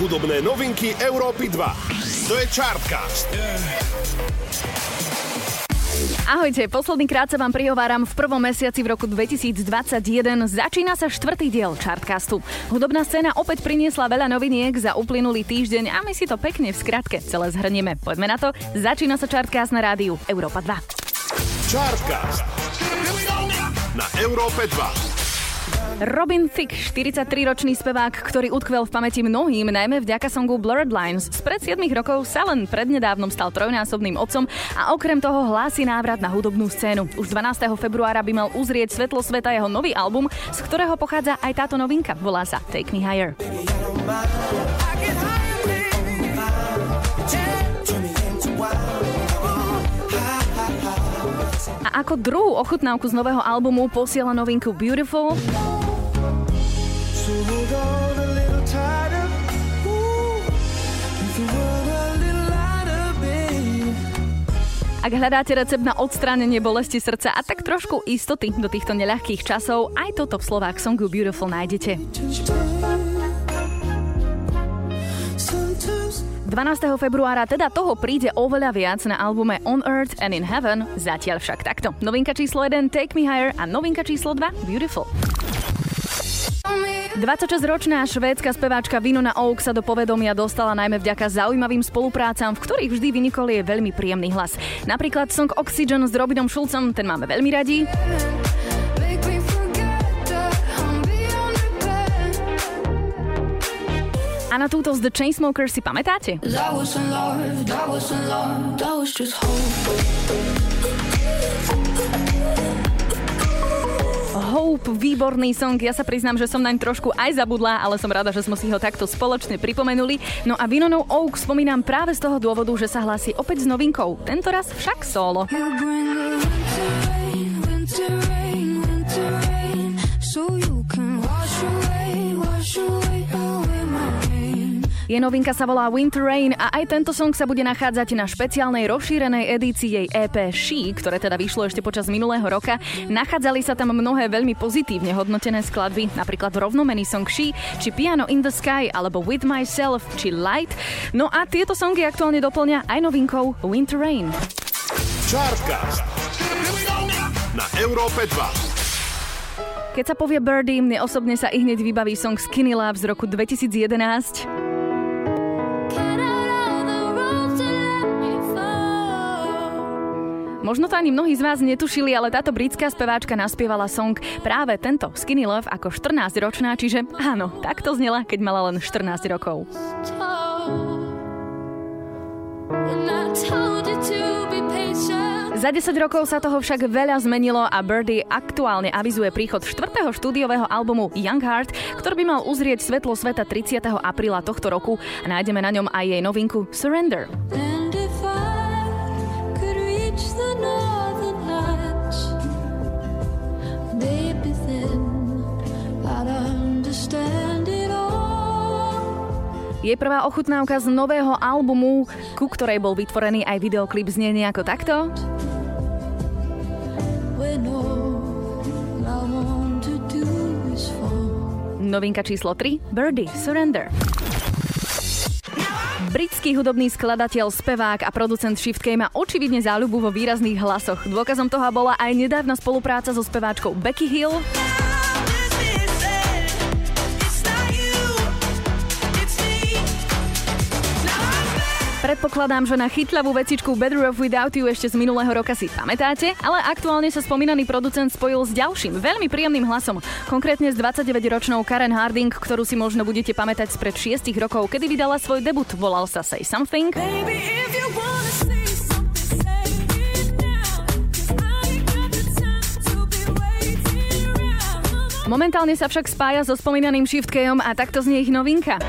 Hudobné novinky Európy 2. To je Chartcast. Ahojte, posledný krát sa vám prihováram v prvom mesiaci v roku 2021. Začína sa štvrtý diel Chartcastu. Hudobná scéna opäť priniesla veľa noviniek za uplynulý týždeň a my si to pekne v skratke celé zhrnieme. Poďme na to. Začína sa Chartcast na rádiu Európa 2. Chartcast na Európe 2. Robin Thicke, 43-ročný spevák, ktorý utkvel v pamäti mnohým, najmä vďaka songu Blurred Lines. Spred 7 rokov sa len prednedávnom stal trojnásobným otcom a okrem toho hlási návrat na hudobnú scénu. Už 12. februára by mal uzrieť svetlo sveta jeho nový album, z ktorého pochádza aj táto novinka. Volá sa Take Me Higher. A ako druhú ochutnávku z nového albumu posiela novinku Beautiful. Ak hľadáte recept na odstránenie bolesti srdca a tak trošku istoty do týchto neľahkých časov, aj toto v Slovák songu Beautiful nájdete. 12. februára teda toho príde oveľa viac na albume On Earth and in Heaven, zatiaľ však takto. Novinka číslo 1 Take Me Higher a novinka číslo 2 Beautiful. 26-ročná švédska speváčka Vinona Oak sa do povedomia dostala najmä vďaka zaujímavým spoluprácam, v ktorých vždy vynikol je veľmi príjemný hlas. Napríklad song Oxygen s Robinom Schulzom, ten máme veľmi radi. A na túto z The Chainsmokers si pamätáte? Hope, výborný song. Ja sa priznám, že som naň trošku aj zabudla, ale som rada, že sme si ho takto spoločne pripomenuli. No a Vinonov Oak spomínam práve z toho dôvodu, že sa hlási opäť s novinkou. Tentoraz však solo. Je novinka sa volá Winter Rain a aj tento song sa bude nachádzať na špeciálnej rozšírenej edícii jej EP She, ktoré teda vyšlo ešte počas minulého roka. Nachádzali sa tam mnohé veľmi pozitívne hodnotené skladby, napríklad rovnomený song She, či Piano in the Sky, alebo With Myself, či Light. No a tieto songy aktuálne doplňa aj novinkou Winter Rain. Chartcast na Európe 2. Keď sa povie Birdie, mne osobne sa i hneď vybaví song Skinny Love z roku 2011. Možno to ani mnohí z vás netušili, ale táto britská speváčka naspievala song práve tento Skinny Love ako 14-ročná, čiže áno, takto znela, keď mala len 14 rokov. Za 10 rokov sa toho však veľa zmenilo a Birdie aktuálne avizuje príchod 4. štúdiového albumu Young Heart, ktorý by mal uzrieť svetlo sveta 30. apríla tohto roku a nájdeme na ňom aj jej novinku Surrender. Je prvá ochutnávka z nového albumu, ku ktorej bol vytvorený aj videoklip znie nejako takto. Novinka číslo 3, Birdie, Surrender. Britský hudobný skladateľ, spevák a producent Shift má očividne záľubu vo výrazných hlasoch. Dôkazom toho bola aj nedávna spolupráca so speváčkou Becky Hill, Predpokladám, že na chytľavú vecičku Better Off Without You ešte z minulého roka si pamätáte, ale aktuálne sa spomínaný producent spojil s ďalším, veľmi príjemným hlasom. Konkrétne s 29-ročnou Karen Harding, ktorú si možno budete pamätať spred 6 rokov, kedy vydala svoj debut. Volal sa Say Something. Baby, Momentálne sa však spája so spomínaným Shiftkejom a takto znie ich novinka.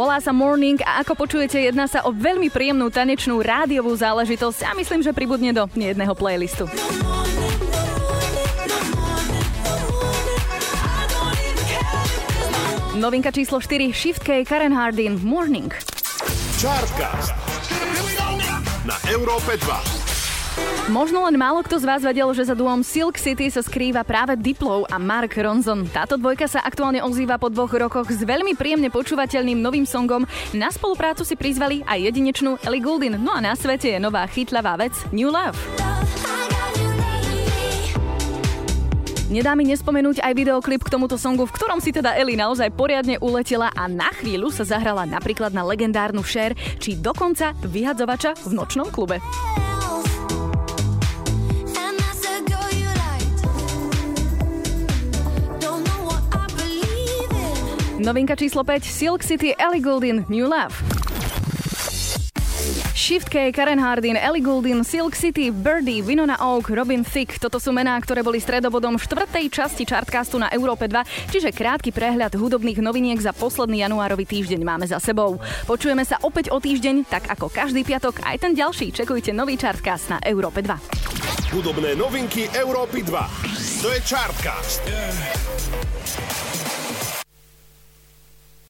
Volá sa Morning a ako počujete, jedná sa o veľmi príjemnú tanečnú rádiovú záležitosť a myslím, že pribudne do nejedného playlistu. Novinka číslo 4 Shift K Karen Hardin Morning. Chartcast na Európe 2. Možno len málo kto z vás vedel, že za duom Silk City sa skrýva práve Diplo a Mark Ronson. Táto dvojka sa aktuálne ozýva po dvoch rokoch s veľmi príjemne počúvateľným novým songom. Na spoluprácu si prizvali aj jedinečnú Ellie Goulding. No a na svete je nová chytľavá vec New Love. Nedá mi nespomenúť aj videoklip k tomuto songu, v ktorom si teda Ellie naozaj poriadne uletela a na chvíľu sa zahrala napríklad na legendárnu Cher, či dokonca vyhadzovača v nočnom klube. Novinka číslo 5, Silk City, Ellie Goulding, New Love. Shift K, Karen Hardin, Ellie Goulding, Silk City, Birdie, Winona Oak, Robin Thicke. Toto sú mená, ktoré boli stredobodom štvrtej časti Chartcastu na Európe 2, čiže krátky prehľad hudobných noviniek za posledný januárový týždeň máme za sebou. Počujeme sa opäť o týždeň, tak ako každý piatok, aj ten ďalší. Čekujte nový Chartcast na Európe 2. Hudobné novinky Európy 2. To je Chartcast. Yeah.